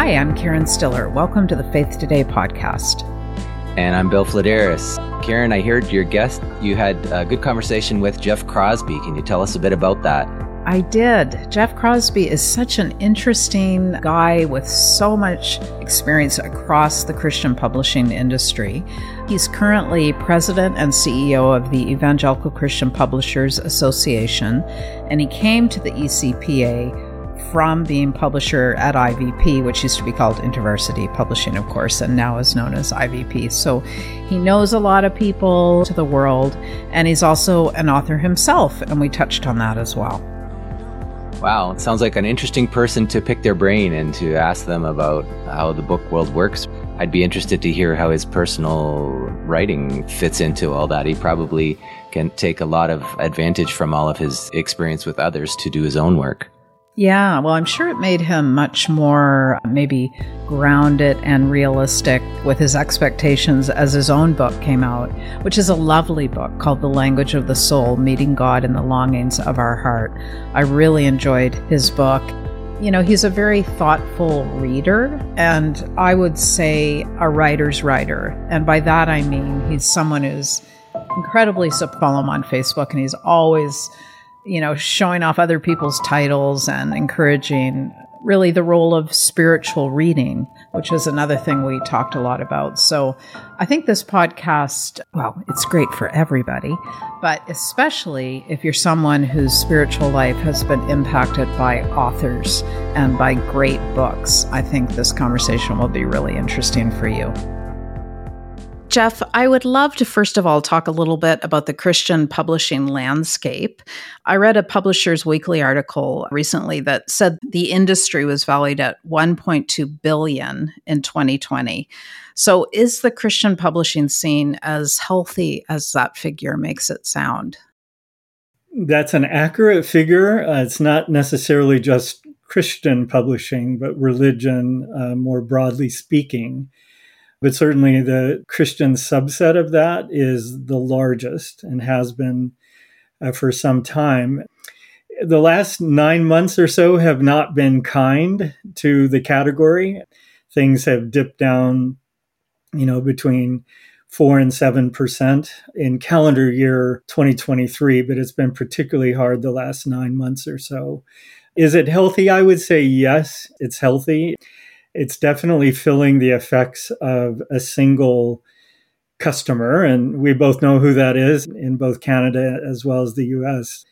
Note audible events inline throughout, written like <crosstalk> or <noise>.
Hi, I'm Karen Stiller. Welcome to the Faith Today podcast. And I'm Bill Fledderus. Karen, I heard your guest, you had a good conversation with Jeff Crosby. Can you tell us a bit about that? I did. Jeff Crosby is such an interesting guy with so much experience across the Christian publishing industry. He's currently president and CEO of the Evangelical Christian Publishers Association, and he came to the ECPA from being publisher at IVP, which used to be called InterVarsity Publishing, of course, and now is known as IVP. So he knows a lot of people to the world, and he's also an author himself, and we touched on that as well. Wow, it sounds like an interesting person to pick their brain and to ask them about how the book world works. I'd be interested to hear how his personal writing fits into all that. He probably can take a lot of advantage from all of his experience with others to do his own work. Yeah, well, I'm sure it made him much more maybe grounded and realistic with his expectations as his own book came out, which is a lovely book called The Language of the Soul Meeting God in the Longings of Our Heart. I really enjoyed his book. You know, he's a very thoughtful reader, and I would say a writer's writer. And by that I mean he's someone who's incredibly so follow him on Facebook, and he's always you know, showing off other people's titles and encouraging really the role of spiritual reading, which is another thing we talked a lot about. So I think this podcast, well, it's great for everybody, but especially if you're someone whose spiritual life has been impacted by authors and by great books, I think this conversation will be really interesting for you. Jeff, I would love to first of all talk a little bit about the Christian publishing landscape. I read a Publishers Weekly article recently that said the industry was valued at 1.2 billion in 2020. So is the Christian publishing scene as healthy as that figure makes it sound? That's an accurate figure. Uh, it's not necessarily just Christian publishing, but religion uh, more broadly speaking. But certainly the Christian subset of that is the largest and has been uh, for some time. The last nine months or so have not been kind to the category. Things have dipped down, you know, between four and seven percent in calendar year 2023, but it's been particularly hard the last nine months or so. Is it healthy? I would say yes, it's healthy it's definitely filling the effects of a single customer. And we both know who that is in both Canada as well as the US,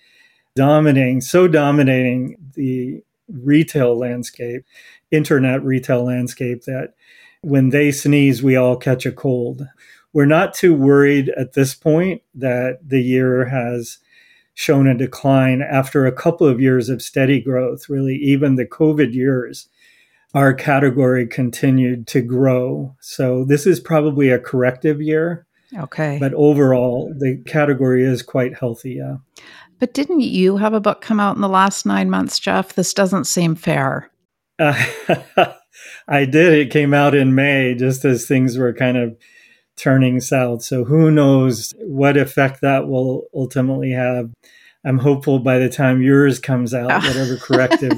dominating, so dominating the retail landscape, internet retail landscape, that when they sneeze, we all catch a cold. We're not too worried at this point that the year has shown a decline after a couple of years of steady growth, really, even the COVID years our category continued to grow. So this is probably a corrective year. Okay. But overall, the category is quite healthy. Yeah. But didn't you have a book come out in the last nine months, Jeff? This doesn't seem fair. Uh, <laughs> I did. It came out in May, just as things were kind of turning south. So who knows what effect that will ultimately have. I'm hopeful by the time yours comes out, <laughs> whatever corrective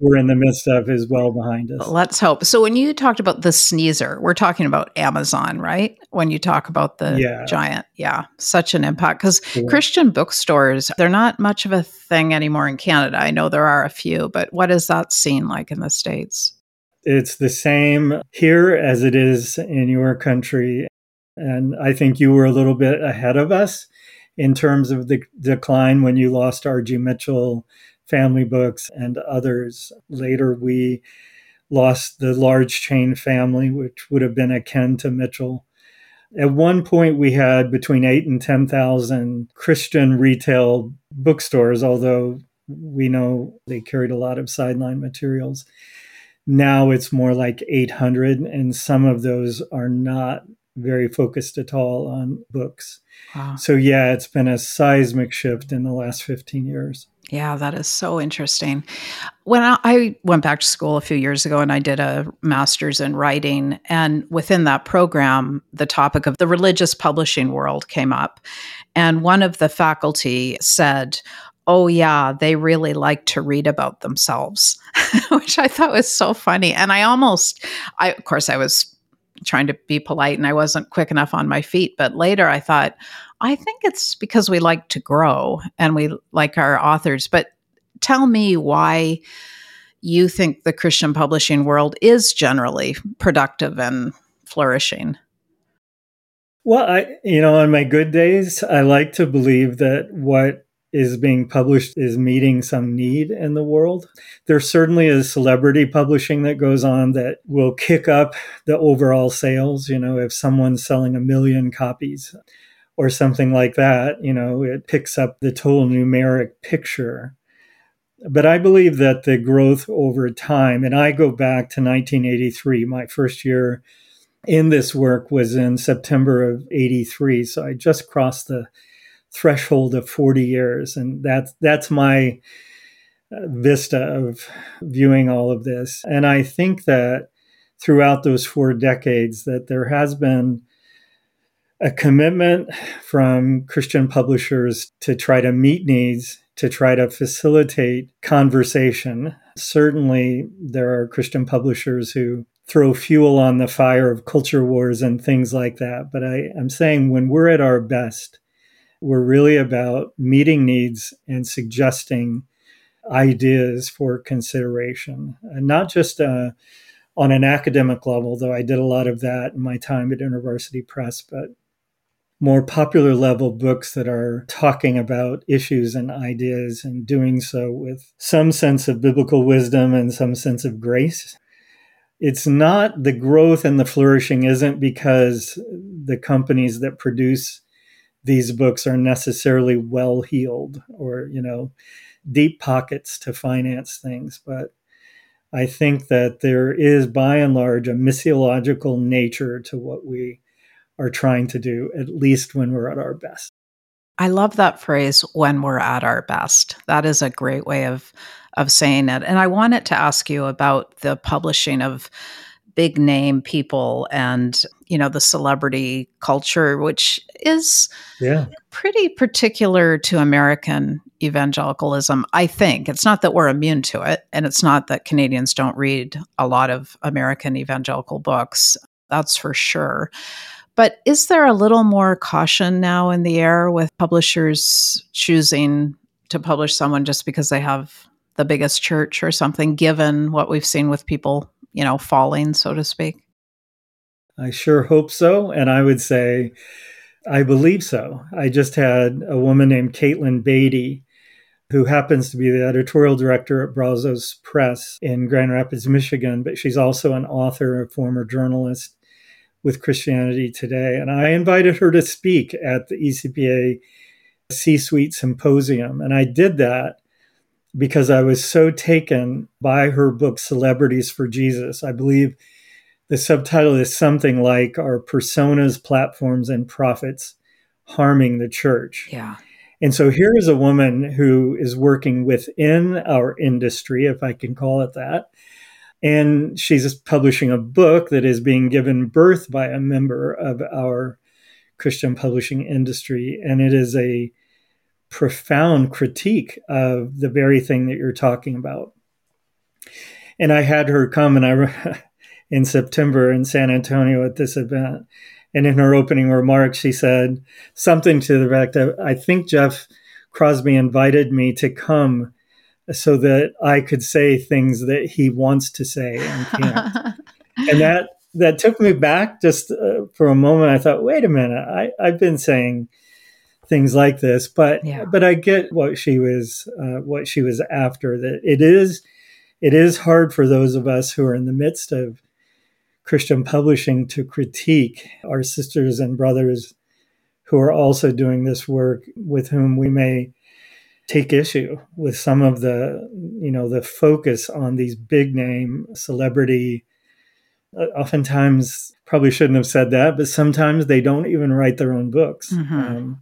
we're in the midst of is well behind us. Let's hope. So when you talked about the sneezer, we're talking about Amazon, right? When you talk about the yeah. giant, yeah, such an impact because yeah. Christian bookstores, they're not much of a thing anymore in Canada. I know there are a few, but what is that scene like in the states? It's the same here as it is in your country. And I think you were a little bit ahead of us in terms of the decline when you lost R.G. Mitchell family books and others. Later, we lost the large chain family, which would have been akin to Mitchell. At one point, we had between eight and 10,000 Christian retail bookstores, although we know they carried a lot of sideline materials. Now it's more like 800, and some of those are not very focused at all on books. Wow. So, yeah, it's been a seismic shift in the last 15 years. Yeah, that is so interesting. When I went back to school a few years ago and I did a master's in writing, and within that program, the topic of the religious publishing world came up. And one of the faculty said, oh, yeah, they really like to read about themselves, <laughs> which I thought was so funny. And I almost, I, of course, I was trying to be polite and I wasn't quick enough on my feet. But later I thought, I think it's because we like to grow and we like our authors. But tell me why you think the Christian publishing world is generally productive and flourishing. Well, I, you know, on my good days, I like to believe that what is being published is meeting some need in the world. There certainly is celebrity publishing that goes on that will kick up the overall sales. You know, if someone's selling a million copies or something like that, you know, it picks up the total numeric picture. But I believe that the growth over time, and I go back to 1983, my first year in this work was in September of 83. So I just crossed the threshold of 40 years. And that's, that's my uh, vista of viewing all of this. And I think that throughout those four decades that there has been a commitment from Christian publishers to try to meet needs, to try to facilitate conversation. Certainly, there are Christian publishers who throw fuel on the fire of culture wars and things like that. But I, am saying when we're at our best, we're really about meeting needs and suggesting ideas for consideration, and not just uh, on an academic level, though I did a lot of that in my time at University Press, but more popular level books that are talking about issues and ideas and doing so with some sense of biblical wisdom and some sense of grace. It's not the growth and the flourishing isn't because the companies that produce these books are necessarily well heeled or, you know, deep pockets to finance things. But I think that there is, by and large, a missiological nature to what we are trying to do, at least when we're at our best. I love that phrase, when we're at our best. That is a great way of, of saying it. And I wanted to ask you about the publishing of big name people and you know the celebrity culture which is yeah. pretty particular to american evangelicalism i think it's not that we're immune to it and it's not that canadians don't read a lot of american evangelical books that's for sure but is there a little more caution now in the air with publishers choosing to publish someone just because they have the biggest church or something given what we've seen with people you know, falling, so to speak? I sure hope so. And I would say, I believe so. I just had a woman named Katelyn Beaty, who happens to be the editorial director at Brazos Press in Grand Rapids, Michigan, but she's also an author, a former journalist with Christianity Today. And I invited her to speak at the ECPA C Suite Symposium. And I did that because I was so taken by her book, Celebrities for Jesus. I believe the subtitle is something like Our Personas, Platforms, and Profits Harming the Church. Yeah. And so here is a woman who is working within our industry, if I can call it that. And she's publishing a book that is being given birth by a member of our Christian publishing industry. And it is a profound critique of the very thing that you're talking about. And I had her come and I <laughs> in September in San Antonio at this event. And in her opening remarks, she said something to the effect that I think Jeff Crosby invited me to come so that I could say things that he wants to say and can't. <laughs> and that that took me back just uh, for a moment. I thought, wait a minute, I, I've been saying things like this. But yeah. but I get what she was uh, what she was after. That it is it is hard for those of us who are in the midst of Christian publishing to critique our sisters and brothers who are also doing this work with whom we may take issue with some of the you know the focus on these big name celebrity uh, oftentimes probably shouldn't have said that but sometimes they don't even write their own books mm-hmm. um,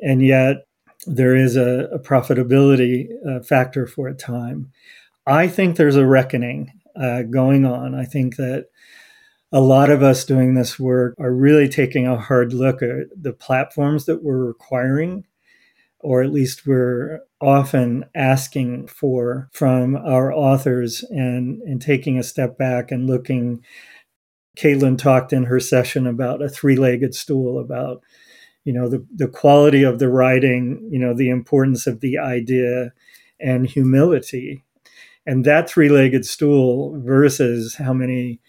and yet there is a, a profitability uh, factor for a time. I think there's a reckoning uh, going on. I think that a lot of us doing this work are really taking a hard look at the platforms that we're requiring or at least we're often asking for from our authors and, and taking a step back and looking. Katelyn talked in her session about a three legged stool, about you know the, the quality of the writing, you know, the importance of the idea and humility. And that three legged stool versus how many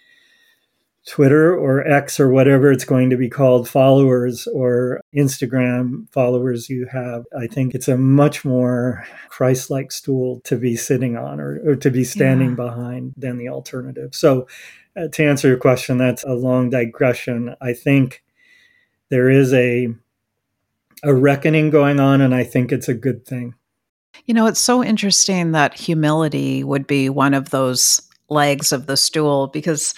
Twitter or X or whatever it's going to be called followers or Instagram followers you have. I think it's a much more Christ like stool to be sitting on or, or to be standing yeah. behind than the alternative. So, uh, to answer your question, that's a long digression. I think there is a a reckoning going on, and I think it's a good thing. You know, it's so interesting that humility would be one of those legs of the stool because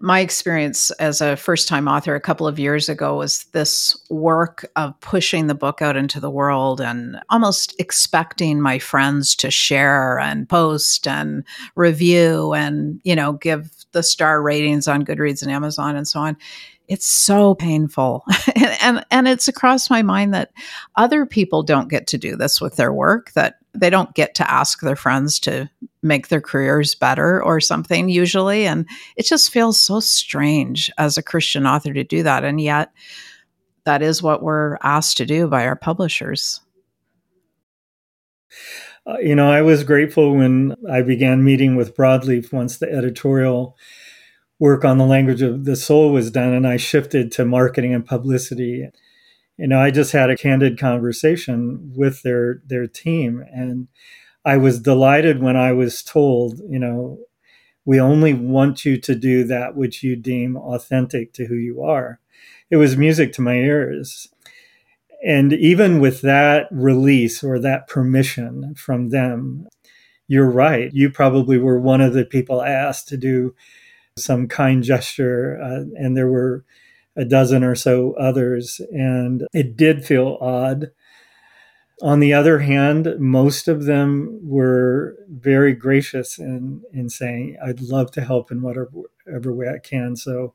my experience as a first time author a couple of years ago was this work of pushing the book out into the world and almost expecting my friends to share and post and review and, you know, give the star ratings on Goodreads and Amazon and so on it's so painful. <laughs> And, and, and it's across my mind that other people don't get to do this with their work that they don't get to ask their friends to make their careers better or something usually. And it just feels so strange as a christian author to do that. And yet that is what we're asked to do by our publishers. Uh, you know i was grateful when i began meeting with broadleaf once the editorial work on the language of the soul was done and I shifted to marketing and publicity. You know, I just had a candid conversation with their their team and I was delighted when I was told, you know, we only want you to do that which you deem authentic to who you are. It was music to my ears. And even with that release or that permission from them, you're right. You probably were one of the people asked to do some kind gesture, uh, and there were a dozen or so others, and it did feel odd. On the other hand, most of them were very gracious in in saying, "I'd love to help in whatever, whatever way I can." So,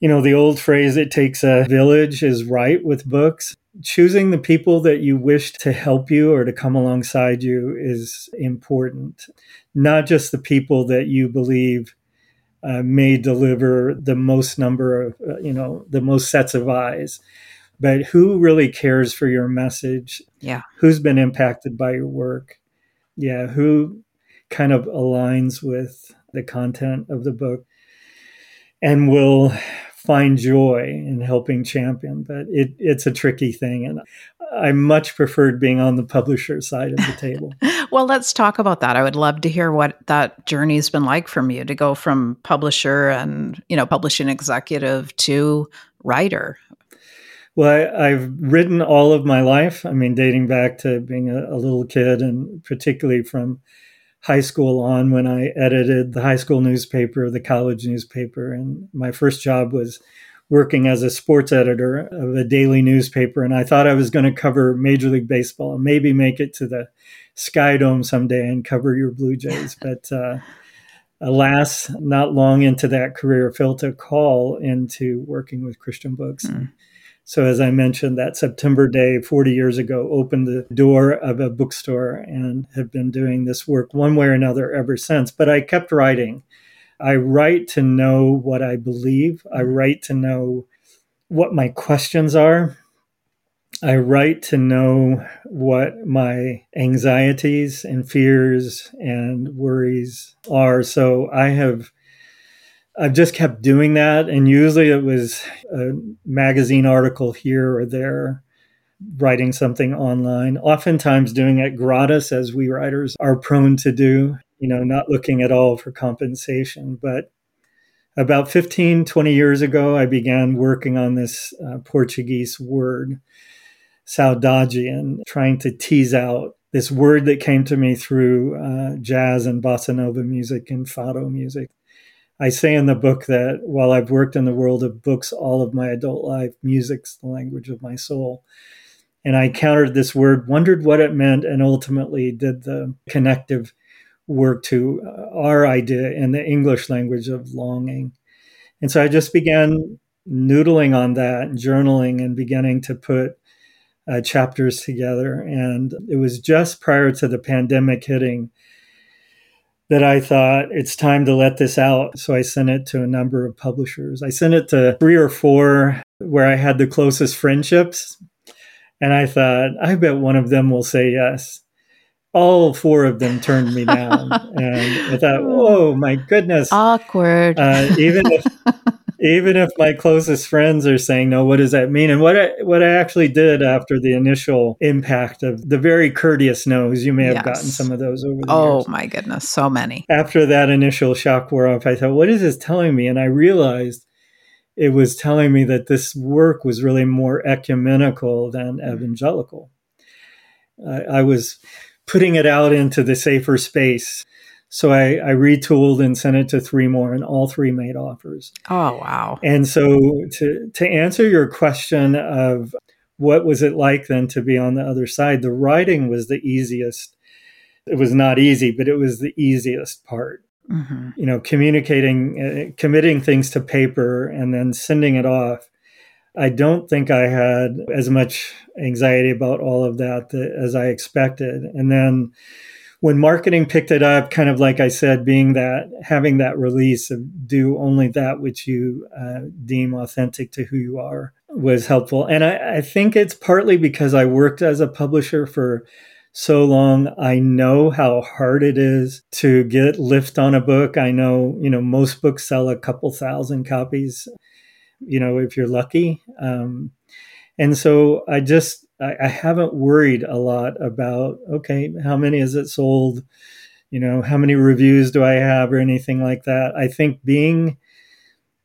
you know, the old phrase "it takes a village" is right with books. Choosing the people that you wish to help you or to come alongside you is important. Not just the people that you believe uh, may deliver the most number of, uh, you know, the most sets of eyes. But who really cares for your message? Yeah. Who's been impacted by your work? Yeah. Who kind of aligns with the content of the book and will find joy in helping champion. But it, it's a tricky thing. And I much preferred being on the publisher side of the table. <laughs> well, let's talk about that. I would love to hear what that journey's been like from you to go from publisher and, you know, publishing executive to writer. Well, I, have written all of my life. I mean, dating back to being a, a little kid and particularly from high school on when I edited the high school newspaper, the college newspaper. And my first job was working as a sports editor of a daily newspaper. And I thought I was going to cover Major League Baseball and maybe make it to the Sky Dome someday and cover your Blue Jays. <laughs> But uh, alas, not long into that career, felt a call into working with Christian books. Mm. So, as I mentioned, that September day 40 years ago opened the door of a bookstore and have been doing this work one way or another ever since. But I kept writing. I write to know what I believe, I mm-hmm. write to know what my questions are. I write to know what my anxieties and fears and worries are. So I have I've just kept doing that. And usually it was a magazine article here or there, writing something online, oftentimes doing it gratis, as we writers are prone to do, you know, not looking at all for compensation. But about 15, 20 years ago, I began working on this uh, Portuguese word, saudade, and trying to tease out this word that came to me through uh, jazz and bossa nova music and fado music. I say in the book that while I've worked in the world of books all of my adult life, music's the language of my soul. And I countered this word, wondered what it meant, and ultimately did the connective work to uh, our idea in the English language of longing. And so I just began noodling on that, journaling, and beginning to put uh, chapters together. And it was just prior to the pandemic hitting that I thought it's time to let this out. So I sent it to a number of publishers. I sent it to three or four where I had the closest friendships. And I thought, I bet one of them will say yes. All four of them turned me down. <laughs> and I thought, whoa, my goodness. Awkward. Uh, even if <laughs> even if my closest friends are saying no what does that mean and what I, what I actually did after the initial impact of the very courteous no's you may have yes. gotten some of those over the oh years. my goodness so many after that initial shock wore off i thought what is this telling me and i realized it was telling me that this work was really more ecumenical than mm-hmm. evangelical I was putting it out into the safer space so I, I retooled and sent it to three more, and all three made offers. Oh wow! And so to to answer your question of what was it like then to be on the other side, the writing was the easiest. It was not easy, but it was the easiest part. Mm-hmm. You know, communicating, uh, committing things to paper, and then sending it off. I don't think I had as much anxiety about all of that as I expected, and then when marketing picked it up, kind of like I said, being that having that release of do only that which you uh, deem authentic to who you are was helpful. And I, I think it's partly because I worked as a publisher for so long. I know how hard it is to get lift on a book. I know, you know, most books sell a couple thousand copies, you know, if you're lucky. Um, and so I just I, I haven't worried a lot about okay, how many is it sold? You know, how many reviews do I have or anything like that? I think being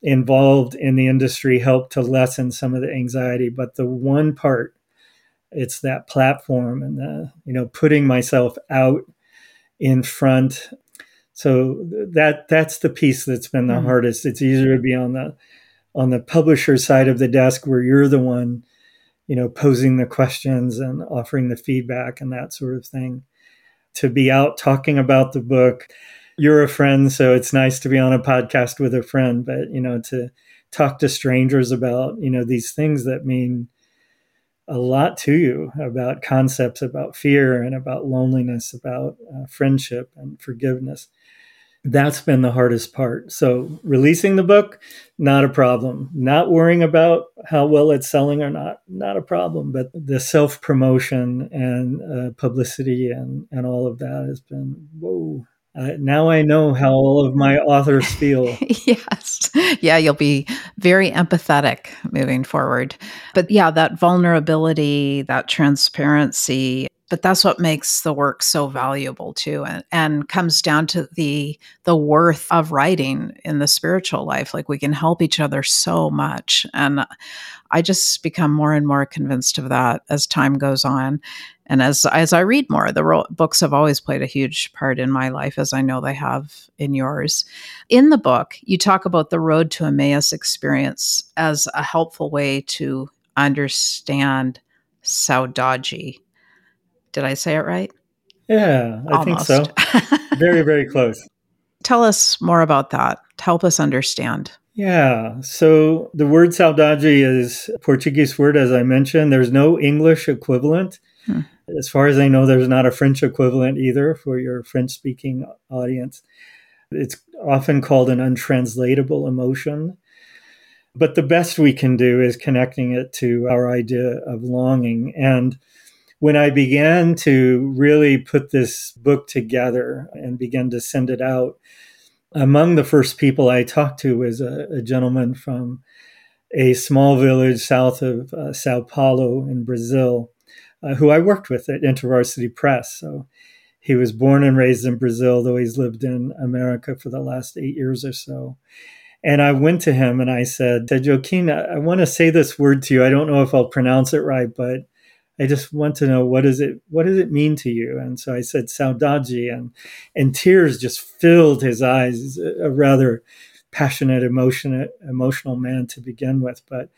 involved in the industry helped to lessen some of the anxiety. But the one part, it's that platform and the, you know, putting myself out in front. So that that's the piece that's been the mm-hmm. hardest. It's easier to be on the on the publisher side of the desk where you're the one you know, posing the questions and offering the feedback and that sort of thing. To be out talking about the book, you're a friend, so it's nice to be on a podcast with a friend, but, you know, to talk to strangers about, you know, these things that mean a lot to you about concepts about fear and about loneliness, about uh, friendship and forgiveness that's been the hardest part. So releasing the book, not a problem. Not worrying about how well it's selling or not, not a problem. But the self promotion and uh, publicity and and all of that has been whoa. Uh, now I know how all of my authors feel. <laughs> yes. Yeah, you'll be very empathetic moving forward. But yeah, that vulnerability, that transparency, but that's what makes the work so valuable too and, and comes down to the the worth of writing in the spiritual life like we can help each other so much and i just become more and more convinced of that as time goes on and as as i read more the ro- books have always played a huge part in my life as i know they have in yours. In the book you talk about the road to emmaus experience as a helpful way to understand saudade did I say it right? Yeah, I Almost. think so. <laughs> very, very close. Tell us more about that. Help us understand. Yeah. So the word saudade is a Portuguese word, as I mentioned. There's no English equivalent. Hmm. As far as I know, there's not a French equivalent either for your French speaking audience. It's often called an untranslatable emotion. But the best we can do is connecting it to our idea of longing. And when I began to really put this book together and began to send it out, among the first people I talked to was a, a gentleman from a small village south of uh, Sao Paulo in Brazil, uh, who I worked with at InterVarsity Press. So he was born and raised in Brazil, though he's lived in America for the last eight years or so. And I went to him and I said, Joaquin, I, I want to say this word to you. I don't know if I'll pronounce it right, but I just want to know what does it what does it mean to you? And so I said saudade, and and tears just filled his eyes. A rather passionate, emotionate, emotional man to begin with, but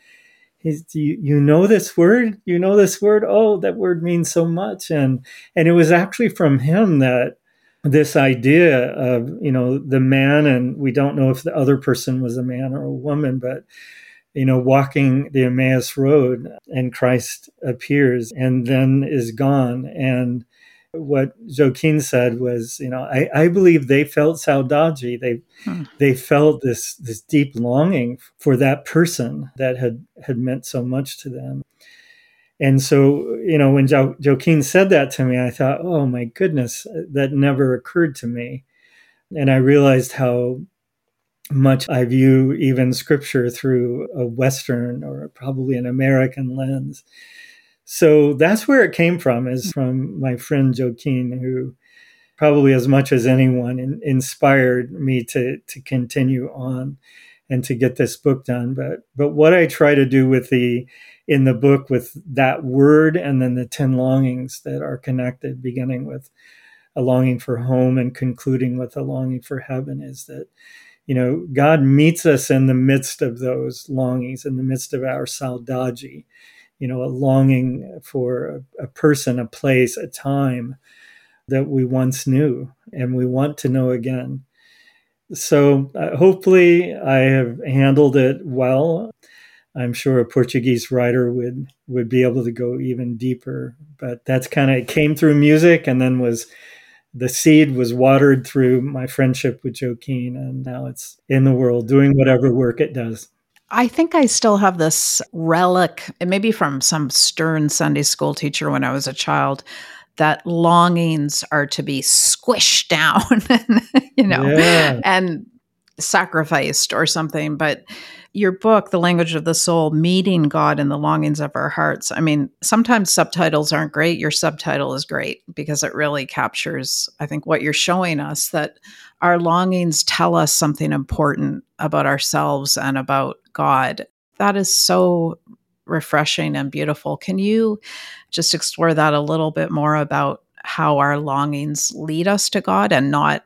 he's you, you know this word, you know this word. Oh, that word means so much, and and it was actually from him that this idea of you know the man and we don't know if the other person was a man or a woman but you know, walking the Emmaus Road and Christ appears and then is gone. And what Joaquin said was, you know, I, I believe they felt saudade. They hmm. they felt this this deep longing for that person that had had meant so much to them. And so, you know, when jo- Joaquin said that to me, I thought, oh my goodness, that never occurred to me. And I realized how much I view even scripture through a Western or probably an American lens. So that's where it came from, is from my friend Joaquin, who probably as much as anyone in, inspired me to to continue on and to get this book done. But but what I try to do with the in the book with that word and then the ten longings that are connected, beginning with a longing for home and concluding with a longing for heaven, is that you know, God meets us in the midst of those longings, in the midst of our saudade, you know, a longing for a, a person, a place, a time that we once knew and we want to know again. So uh, hopefully I have handled it well. I'm sure a Portuguese writer would would be able to go even deeper, but that's kind of it came through music and then was the seed was watered through my friendship with Joaquin, and now it's in the world doing whatever work it does. I think I still have this relic, maybe from some stern Sunday school teacher when I was a child, that longings are to be squished <laughs> down, <laughs> you know, yeah. and sacrificed or something. But your book, The Language of the Soul, meeting God in the longings of our hearts. I mean, sometimes subtitles aren't great. Your subtitle is great because it really captures, I think, what you're showing us that our longings tell us something important about ourselves and about God. That is so refreshing and beautiful. Can you just explore that a little bit more about how our longings lead us to God and not,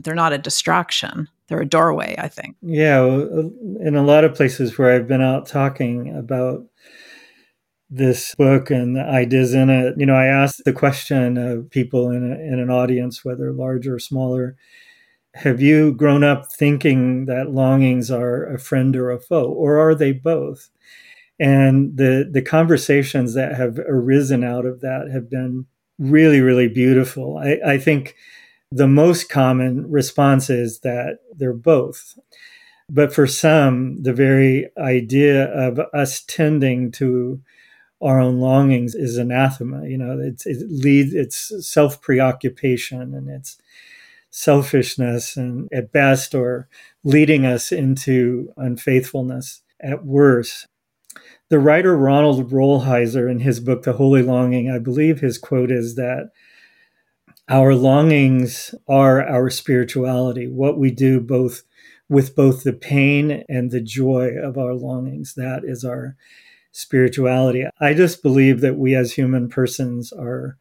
they're not a distraction? They're a doorway i think. Yeah uh, in a lot of places where i've been out talking about this book and the ideas in it you know i asked the question of people in, a, in an audience whether large or smaller have you grown up thinking that longings are a friend or a foe or are they both? And the the conversations that have arisen out of that have been really really beautiful. I, I think the most common response is that they're both. But for some, the very idea of us tending to our own longings is anathema. You know, it's, it leads, it's self preoccupation and it's selfishness, and at best, or leading us into unfaithfulness at worst. The writer Ronald Rolheiser, in his book, The Holy Longing, I believe his quote is that our longings are our spirituality, what we do both with both the pain and the joy of our longings. That is our spirituality. I just believe that we as human persons are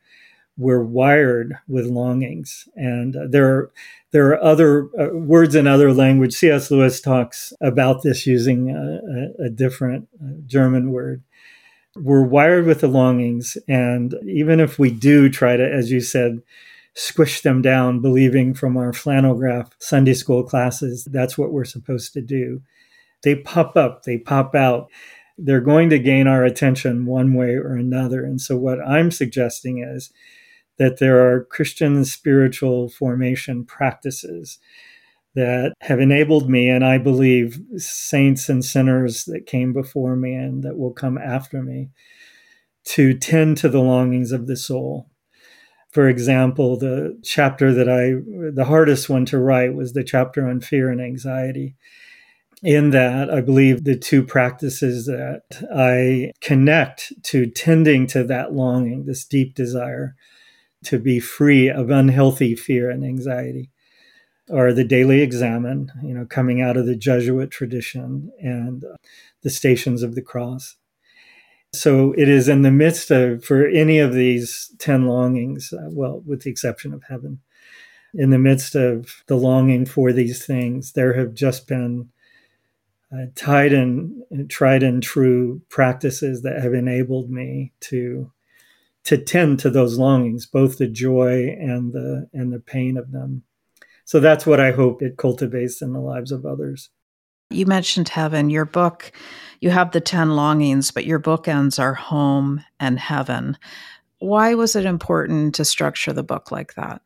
we're wired with longings and there are there are other uh, words in other language cs lewis talks about this using a, a, a different uh, german word we're wired with the longings and even if we do try to as you said squish them down, believing from our flannel graph Sunday school classes that's what we're supposed to do. They pop up, they pop out. They're going to gain our attention one way or another. And so, what I'm suggesting is that there are Christian spiritual formation practices that have enabled me, and I believe saints and sinners that came before me and that will come after me, to tend to the longings of the soul for example, the chapter that I, the hardest one to write was the chapter on fear and anxiety. In that, I believe the two practices that I connect to tending to that longing, this deep desire to be free of unhealthy fear and anxiety, are the daily examen, you know, coming out of the Jesuit tradition and the stations of the cross. So it is in the midst of, for any of these 10 longings, uh, well, with the exception of heaven, in the midst of the longing for these things, there have just been uh, tied and tried and true practices that have enabled me to to tend to those longings, both the joy and the and the pain of them. So that's what I hope it cultivates in the lives of others. You mentioned heaven. Your book, you have the 10 longings, but your bookends are home and heaven. Why was it important to structure the book like that?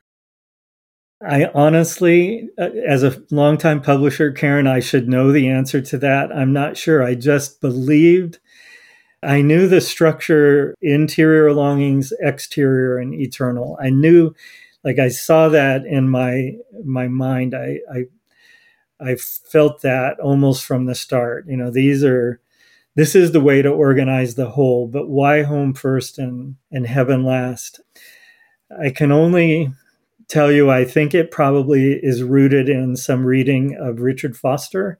I honestly, uh, as a longtime publisher, Karen, I should know the answer to that. I'm not sure. I just believed I knew the structure interior longings, exterior, and eternal. I knew, like, I saw that in my my mind. I, I I felt that almost from the start. You know, these are this is the way to organize the whole, but why home first and, and heaven last? I can only tell you I think it probably is rooted in some reading of Richard Foster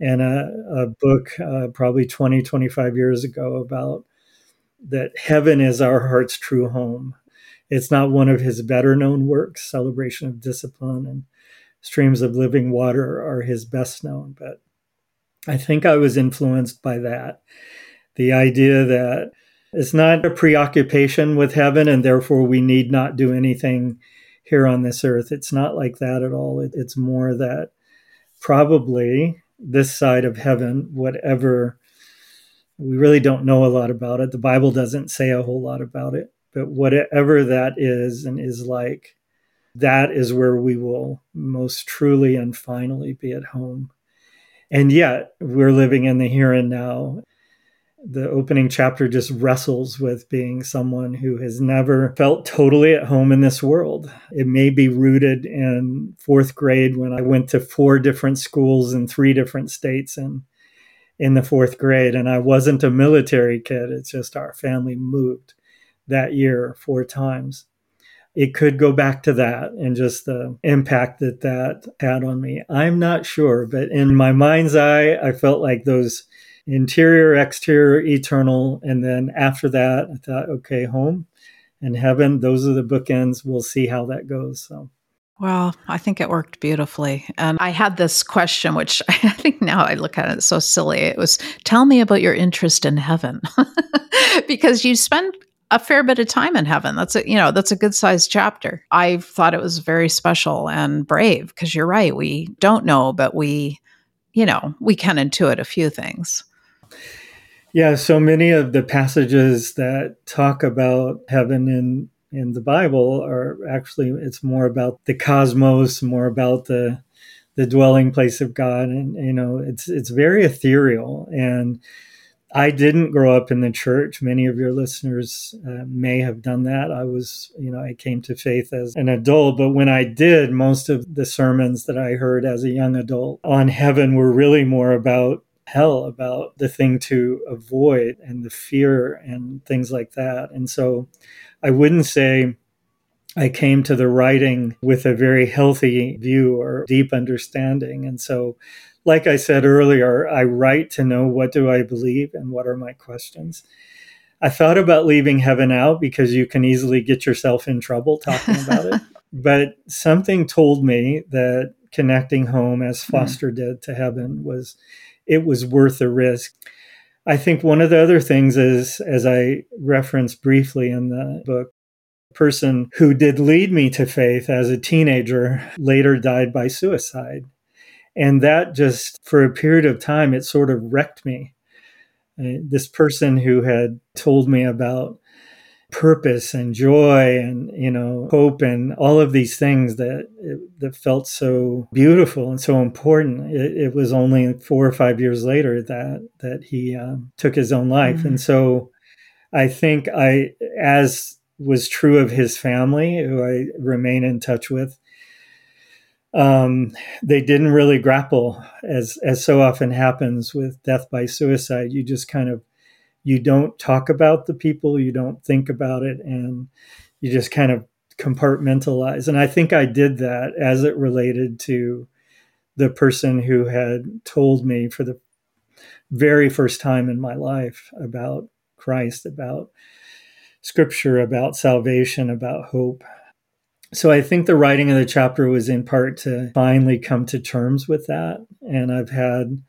and a, a book uh, probably 20, 25 years ago about that heaven is our heart's true home. It's not one of his better known works, Celebration of Discipline and streams of living water are his best known. But I think I was influenced by that. The idea that it's not a preoccupation with heaven and therefore we need not do anything here on this earth. It's not like that at all. It, it's more that probably this side of heaven, whatever, we really don't know a lot about it. The Bible doesn't say a whole lot about it, but whatever that is and is like, that is where we will most truly and finally be at home. And yet, we're living in the here and now. The opening chapter just wrestles with being someone who has never felt totally at home in this world. It may be rooted in fourth grade when I went to four different schools in three different states and in the fourth grade. And I wasn't a military kid, it's just our family moved that year four times it could go back to that and just the impact that that had on me. I'm not sure, but in my mind's eye, I felt like those interior, exterior, eternal. And then after that, I thought, okay, home and heaven, those are the bookends. We'll see how that goes. So. Well, I think it worked beautifully. And I had this question, which <laughs> I think now I look at it so silly. It was, tell me about your interest in heaven. <laughs> because you spend a fair bit of time in heaven. That's a you know that's a good sized chapter. I thought it was very special and brave because you're right. We don't know, but we, you know, we can intuit a few things. Yeah, so many of the passages that talk about heaven in in the Bible are actually it's more about the cosmos, more about the the dwelling place of God, and you know it's it's very ethereal and I didn't grow up in the church. Many of your listeners uh, may have done that. I was, you know, I came to faith as an adult, but when I did, most of the sermons that I heard as a young adult on heaven were really more about hell, about the thing to avoid and the fear and things like that. And so I wouldn't say I came to the writing with a very healthy view or deep understanding. And so like I said earlier, I write to know what do I believe and what are my questions. I thought about leaving heaven out because you can easily get yourself in trouble talking about it. <laughs> But something told me that connecting home as hmm. Foster mm. did to heaven was it was worth the risk. I think one of the other things is as I referenced briefly in the book person who did lead me to faith as a teenager later died by suicide and that just, for a period of time, it sort of wrecked me. This person who had told me about purpose and joy and you know hope and all of these things that that felt so beautiful and so important it, it, was only four or five years later that that he um, took his own life mm-hmm. and so i think i as was true of his family who i remain in touch with um, they didn't really grapple as as so often happens with death by suicide. You just kind of you don't talk about the people, you don't think about it, and you just kind of compartmentalize. And I think I did that as it related to the person who had told me for the very first time in my life about Christ, about scripture, about salvation, about hope. So I think the writing of the chapter was in part to finally come to terms with that. And I've had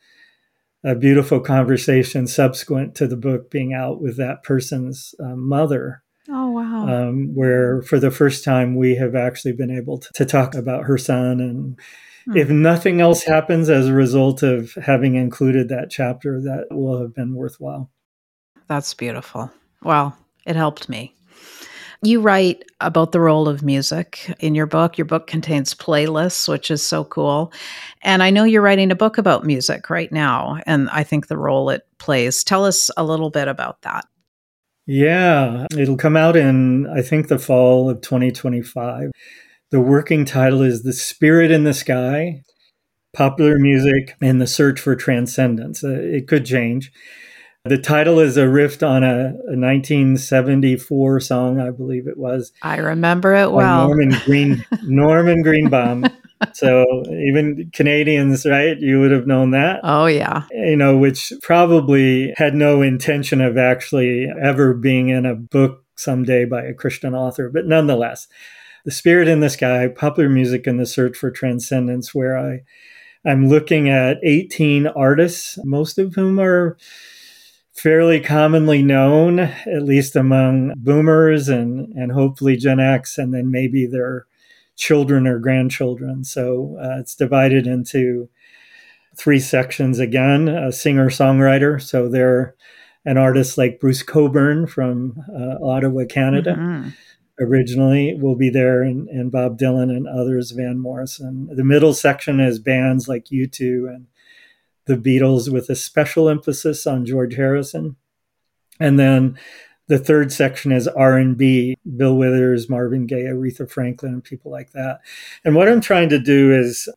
a beautiful conversation subsequent to the book being out with that person's uh, mother. Oh, wow. Um, where for the first time we have actually been able to, to talk about her son and mm. if nothing else happens as a result of having included that chapter, that will have been worthwhile. That's beautiful. Well, it helped me. You write about the role of music in your book. Your book contains playlists, which is so cool. And I know you're writing a book about music right now, and I think the role it plays. Tell us a little bit about that. Yeah, it'll come out in, I think, the fall of 2025. The working title is The Spirit in the Sky Popular Music and the Search for Transcendence. Uh, it could change. The title is a riff on a, a 1974 song, I believe it was. I remember it well. Norman Green, <laughs> Norman Greenbaum. so even Canadians, right? You would have known that. Oh yeah. You know, which probably had no intention of actually ever being in a book someday by a Christian author, but nonetheless, the spirit in the sky, popular music and the search for transcendence, where I I'm looking at 18 artists, most of whom are fairly commonly known, at least among boomers and, and hopefully Gen X, and then maybe their children or grandchildren. So uh, it's divided into three sections again a singer songwriter. So they're an artist like Bruce Cockburn from uh, Ottawa, Canada. Mm-hmm. Originally, will be there, and, and Bob Dylan and others, Van Morrison. The middle section is bands like U2 and the Beatles with a special emphasis on George Harrison. And then the third section is R&B, Bill Withers, Marvin Gaye, Aretha Franklin, and people like that. And what I'm trying to do is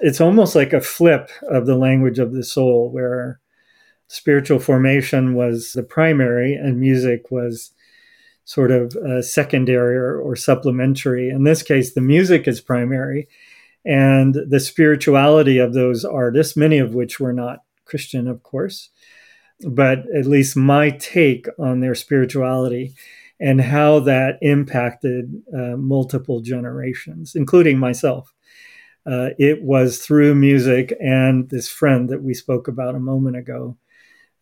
it's almost like a flip of the language of the soul where spiritual formation was the primary and music was sort of uh, secondary or, or supplementary. In this case, the music is primary and the spirituality of those artists, many of which were not Christian, of course, but at least my take on their spirituality and how that impacted uh, multiple generations, including myself. Uh, it was through music and this friend that we spoke about a moment ago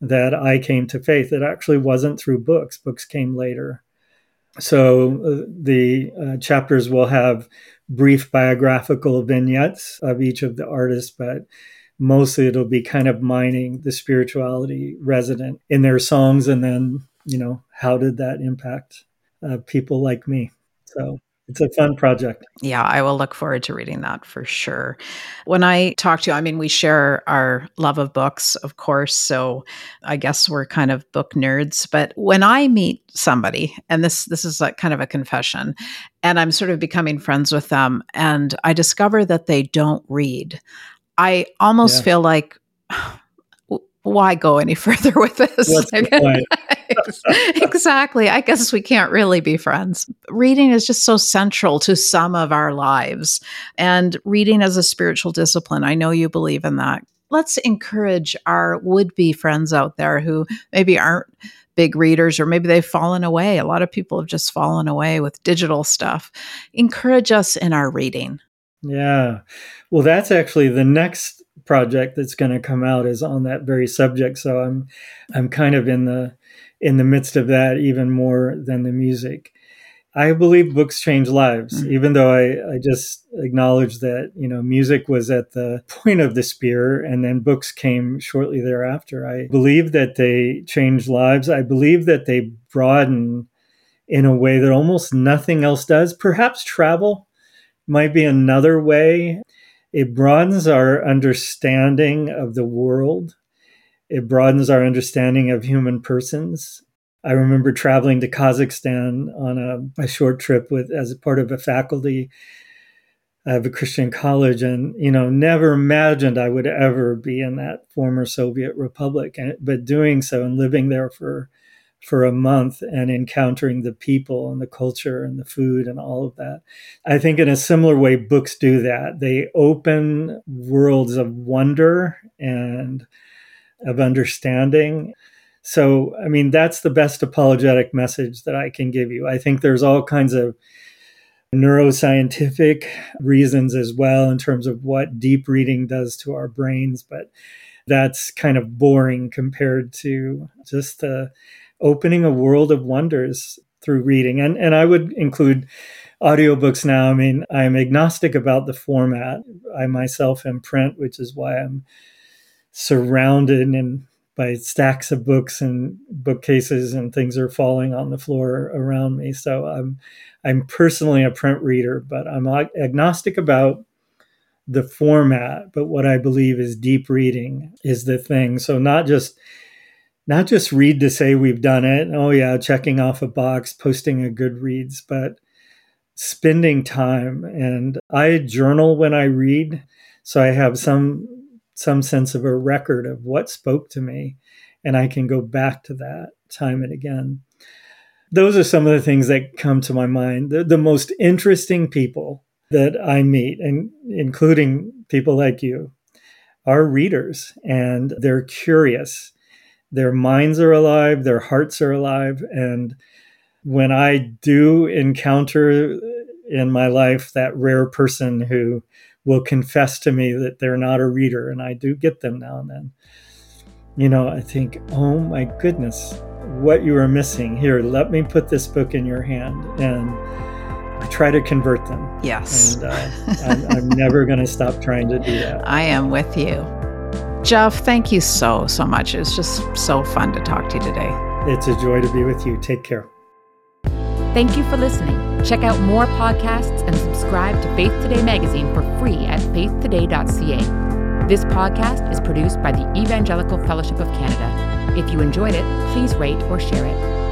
that I came to faith. It actually wasn't through books, books came later. So uh, the uh, chapters will have brief biographical vignettes of each of the artists, but mostly it'll be kind of mining the spirituality resident in their songs and then, you know, how did that impact uh, people like me? So it's a fun project. Yeah, I will look forward to reading that for sure. When I talk to you, I mean, we share our love of books, of course. So I guess we're kind of book nerds. But when I meet somebody, and this this is like kind of a confession, and I'm sort of becoming friends with them, and I discover that they don't read, I almost yeah. feel like <sighs> why go any <laughs> further with this? <laughs> <laughs> exactly. I guess we can't really be friends. Reading is just so central to some of our lives. And reading as a spiritual discipline, I know you believe in that. Let's encourage our would be friends out there who maybe aren't big readers or maybe they've fallen away. A lot of people have just fallen away with digital stuff. Encourage us in our reading. Yeah. Well, that's actually the next project that's going to come out is on that very subject. So I'm I'm kind of in the in the midst of that even more than the music. I believe books change lives, mm-hmm. even though I, I just acknowledge that, you know, music was at the point of the spear and then books came shortly thereafter. I believe that they change lives. I believe that they broaden in a way that almost nothing else does. Perhaps travel might be another way. It broadens our understanding of the world. It broadens our understanding of human persons. I remember traveling to Kazakhstan on a, a short trip with as a part of a faculty of a Christian college, and you know, never imagined I would ever be in that former Soviet republic. And, but doing so and living there for for a month and encountering the people and the culture and the food and all of that. I think in a similar way, books do that. They open worlds of wonder and of understanding. So, I mean, that's the best apologetic message that I can give you. I think there's all kinds of neuroscientific <laughs> reasons as well in terms of what deep reading does to our brains, but that's kind of boring compared to just the opening a world of wonders through reading. And, and I would include audiobooks now. I mean, I'm agnostic about the format. I myself am print, which is why I'm surrounded and by stacks of books and bookcases and things are falling on the floor around me. So I'm I'm personally a print reader, but I'm agnostic about the format, but what I believe is deep reading is the thing. So not just not just read to say we've done it. Oh yeah, checking off a box, posting a Goodreads, but spending time and I journal when I read, so I have some some sense of a record of what spoke to me and I can go back to that time and again. Those are some of the things that come to my mind. The, the most interesting people that I meet, and including people like you, are readers and they're curious. Their minds are alive, their hearts are alive. And when I do encounter in my life that rare person who will confess to me that they're not a reader, and I do get them now and then, you know, I think, oh my goodness, what you are missing. Here, let me put this book in your hand. And I try to convert them. Yes. And uh, <laughs> I'm, I'm never going to stop trying to do that. I am with you. Jeff, thank you so, so much. It was just so fun to talk to you today. It's a joy to be with you. Take care. Thank you for listening. Check out more podcasts and subscribe to Faith Today magazine for free at faithtoday.ca. This podcast is produced by the Evangelical Fellowship of Canada. If you enjoyed it, please rate or share it.